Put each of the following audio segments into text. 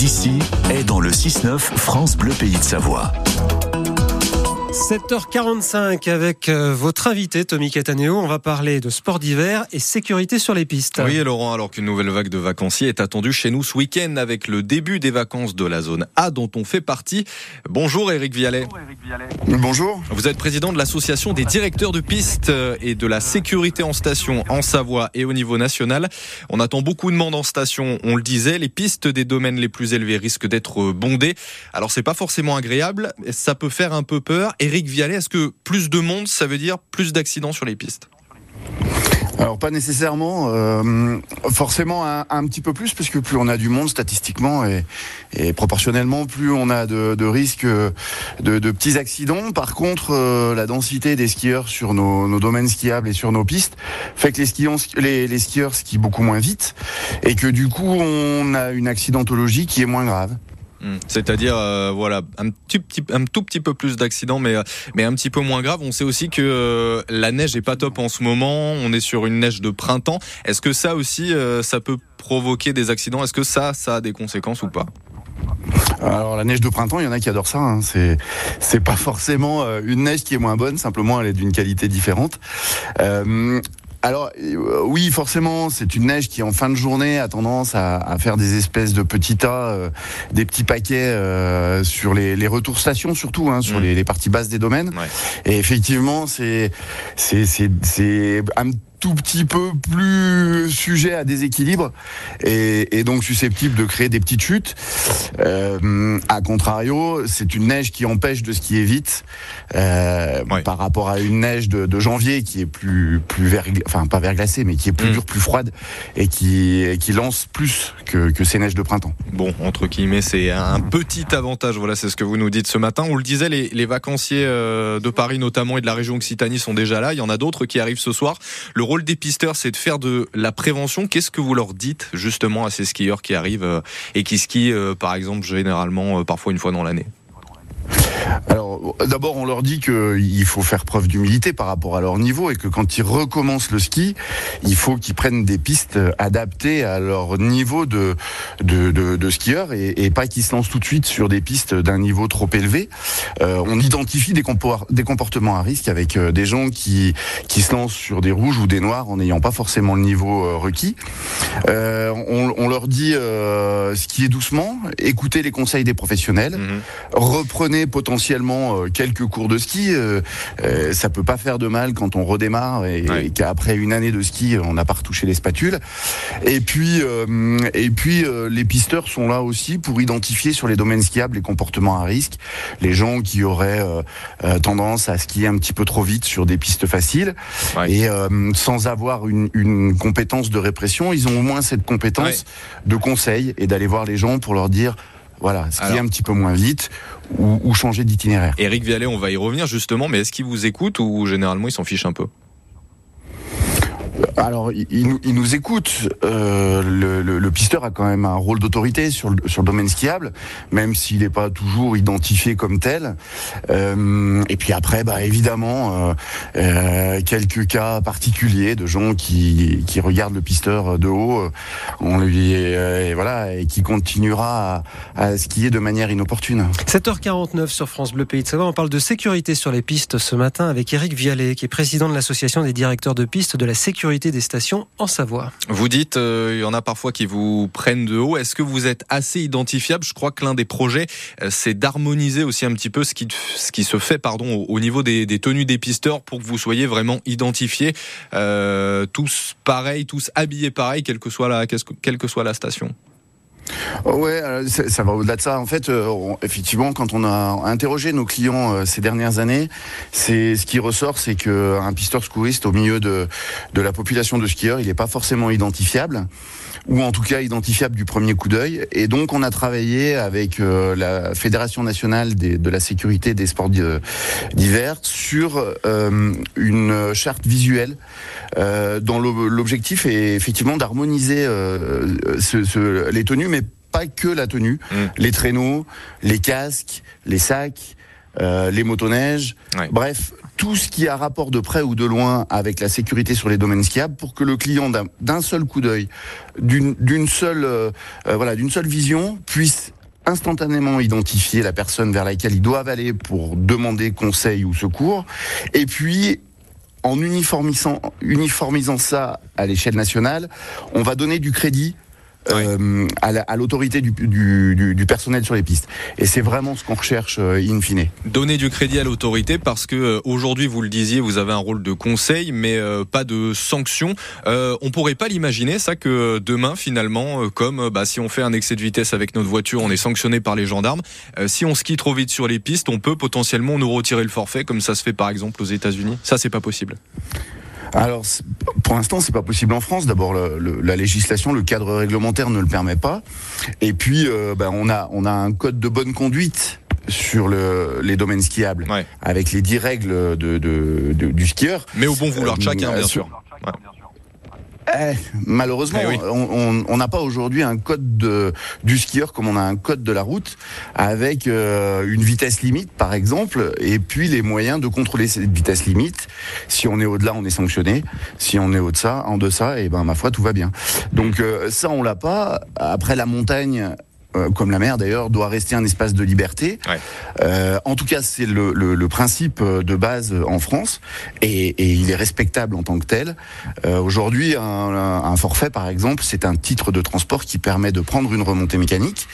d'ici est dans le 6-9 France Bleu Pays de Savoie. 7h45 avec euh, votre invité Tommy Cataneo. On va parler de sport d'hiver et sécurité sur les pistes. Oui, Laurent, alors qu'une nouvelle vague de vacanciers est attendue chez nous ce week-end avec le début des vacances de la zone A dont on fait partie. Bonjour Eric Vialet. Bonjour. Vous êtes président de l'association des directeurs de pistes et de la sécurité en station en Savoie et au niveau national. On attend beaucoup de monde en station, on le disait. Les pistes des domaines les plus élevés risquent d'être bondées. Alors c'est pas forcément agréable, ça peut faire un peu peur. Eric Vialet, est-ce que plus de monde, ça veut dire plus d'accidents sur les pistes? Alors pas nécessairement, euh, forcément un, petit peu plus, puisque plus on a du monde statistiquement et, proportionnellement, plus on a de, risques de, petits accidents. Par contre, euh, la densité des skieurs sur nos, domaines skiables et sur nos pistes fait que les, les skieurs skient beaucoup moins vite et que du coup on a une accidentologie qui est moins grave. Hmm. C'est-à-dire, euh, voilà, un, tout petit peu plus d'accidents, mais, euh, mais un petit peu moins grave. On sait aussi que euh, la neige est pas top en ce moment. On est sur une neige de printemps. Est-ce que ça aussi, ça peut provoquer des accidents? Est-ce que ça, ça a des conséquences ou pas? Alors la neige de printemps, il y en a qui adorent ça. Hein. C'est pas forcément une neige qui est moins bonne, simplement elle est d'une qualité différente. Alors euh, oui, forcément, c'est une neige qui en fin de journée a tendance à, faire des espèces de petits tas, euh, des petits paquets euh, sur les, les, retours stations surtout, hein, sur mmh. les, les, parties basses des domaines. Et effectivement, c'est c'est c'est un tout petit peu plus sujet à déséquilibre et, et donc susceptible de créer des petites chutes. Euh, à contrario, c'est une neige qui empêche de skier vite euh, par rapport à une neige de, de, janvier qui est plus plus vergla... enfin pas verglacée mais qui est plus mm. dure, plus froide et qui qui lance plus que, que ces neiges de printemps. Bon, entre guillemets, c'est un petit avantage. Voilà, c'est ce que vous nous dites ce matin. On le disait, les, les vacanciers euh, de Paris notamment et de la région Occitanie sont déjà là. Il y en a d'autres qui arrivent ce soir. Le rôle des pisteurs, c'est de faire de la prévention. Qu'est-ce que vous leur dites justement à ces skieurs qui arrivent euh, et qui skient, euh, par exemple, généralement, euh, parfois une fois dans l'année? Alors, d'abord, on leur dit qu'il faut faire preuve d'humilité par rapport à leur niveau et que quand ils recommencent le ski, il faut qu'ils prennent des pistes adaptées à leur niveau de, de, de, de skieur et, et pas qu'ils se lancent tout de suite sur des pistes d'un niveau trop élevé. Euh, on identifie des, des, comportements à risque avec euh, des gens qui, qui se lancent sur des rouges ou des noirs en n'ayant pas forcément le niveau euh, requis. On, on, leur dit skier doucement, écoutez les conseils des professionnels, mhm. reprenez potentiellement euh, quelques cours de ski. Euh, euh, ça peut pas faire de mal quand on redémarre et, qu'après une année de ski, on n'a pas retouché les spatules. Et puis, et puis les pisteurs sont là aussi pour identifier sur les domaines skiables les comportements à risque, les gens qui auraient tendance à skier un petit peu trop vite sur des pistes faciles et sans avoir une, compétence de répression, ils ont au moins cette compétence de conseil et d'aller voir les gens pour leur dire voilà, skier un petit peu moins vite ou, changer d'itinéraire. Eric Vialet, on va y revenir justement, mais est-ce qu'il vous écoute ou généralement il s'en fiche un peu? Alors, il, nous écoute. Euh, le, pisteur a quand même un rôle d'autorité sur sur le domaine skiable, même s'il n'est pas toujours identifié comme tel. Euh, et puis après, bah évidemment, euh, quelques cas particuliers de gens qui, qui regardent le pisteur de haut, on lui et voilà et qui continuera à, à, skier de manière inopportune. 7h49 sur France Bleu Pays de Savoie. On parle de sécurité sur les pistes ce matin avec Eric Vialet, qui est président de l'association des directeurs de pistes de la sécurité des stations en Savoie. Vous dites, euh, il y en a parfois qui vous prennent de haut. Est-ce que vous êtes assez identifiable? Je crois que l'un des projets, euh, c'est d'harmoniser aussi un petit peu ce qui, ce qui se fait pardon, au, niveau des, tenues des pisteurs pour que vous soyez vraiment identifiés, euh, tous pareils, tous habillés pareil, quelle que soit la, quelle que soit la station. Oh ouais, ça va au-delà de ça. En fait, euh, effectivement, quand on a interrogé nos clients euh, ces dernières années, c'est ce qui ressort, c'est qu'un pisteur secouriste au milieu de, la population de skieurs, il n'est pas forcément identifiable ou en tout cas identifiable du premier coup d'œil. Et donc on a travaillé avec euh, la Fédération nationale de la sécurité des sports d'hiver sur une charte visuelle dont l'objectif est effectivement d'harmoniser les tenues, mais pas que la tenue, mm. les traîneaux, les casques, les sacs, euh, les motoneiges, bref, tout ce qui a rapport de près ou de loin avec la sécurité sur les domaines skiables pour que le client d'un seul coup d'œil, d'une seule, euh, voilà, d'une seule vision puisse instantanément identifier la personne vers laquelle ils doivent aller pour demander conseil ou secours, et puis en uniformisant, uniformisant ça à l'échelle nationale, on va donner du crédit euh, à l'autorité du, du, du, personnel sur les pistes. Et c'est vraiment ce qu'on recherche euh, in fine. Donner du crédit à l'autorité parce que euh, aujourd'hui, vous le disiez, vous avez un rôle de conseil, mais euh, pas de sanction. Euh, on pourrait pas l'imaginer ça que demain, finalement, comme bah, si on fait un excès de vitesse avec notre voiture, on est sanctionné par les gendarmes. si on skie trop vite sur les pistes, on peut potentiellement nous retirer le forfait, comme ça se fait par exemple aux États-Unis. Ça, c'est pas possible. Alors, pour l'instant, c'est pas possible en France. D'abord, la législation, le cadre réglementaire ne le permet pas. Et puis, euh, ben, on a on a un code de bonne conduite sur le, les domaines skiables, avec les dix règles de, de, du skieur. Mais au bon vouloir de chacun, bien euh, sûr. Eh, malheureusement, eh on n'a pas aujourd'hui un code de, du skieur comme on a un code de la route, avec euh, une vitesse limite, par exemple, et puis les moyens de contrôler cette vitesse limite. Si on est au-delà, on est sanctionné. Si on est au-deçà, en deçà, et eh ben ma foi, tout va bien. Donc euh, ça, on l'a pas. Après la montagne, euh, comme la mer d'ailleurs, doit rester un espace de liberté. Euh, en tout cas, c'est le, le, le, principe de base en France et, et, il est respectable en tant que tel. Euh, Aujourd'hui, un, un, forfait, par exemple, c'est un titre de transport qui permet de prendre une remontée mécanique.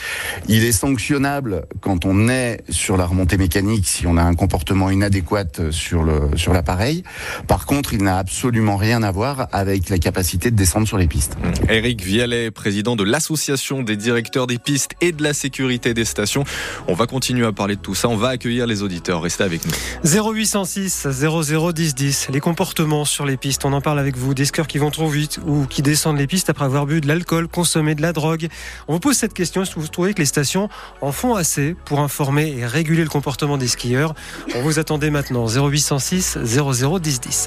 Il est sanctionnable quand on est sur la remontée mécanique si on a un comportement inadéquat sur le sur l'appareil. Par contre, il n'a absolument rien à voir avec la capacité de descendre sur les pistes. Eric Vialet, président de l'association des directeurs des pistes et de la sécurité des stations. On va continuer à parler de tout ça. On va accueillir les auditeurs. Restez avec nous. 0806 0010 10. Les comportements sur les pistes. On en parle avec vous. Des skieurs qui vont trop vite ou qui descendent les pistes après avoir bu de l'alcool, consommé de la drogue. On vous pose cette question. Est-ce que vous trouvez que les stations en font assez pour informer et réguler le comportement des skieurs? On vous attendait maintenant. 0806 0010 10.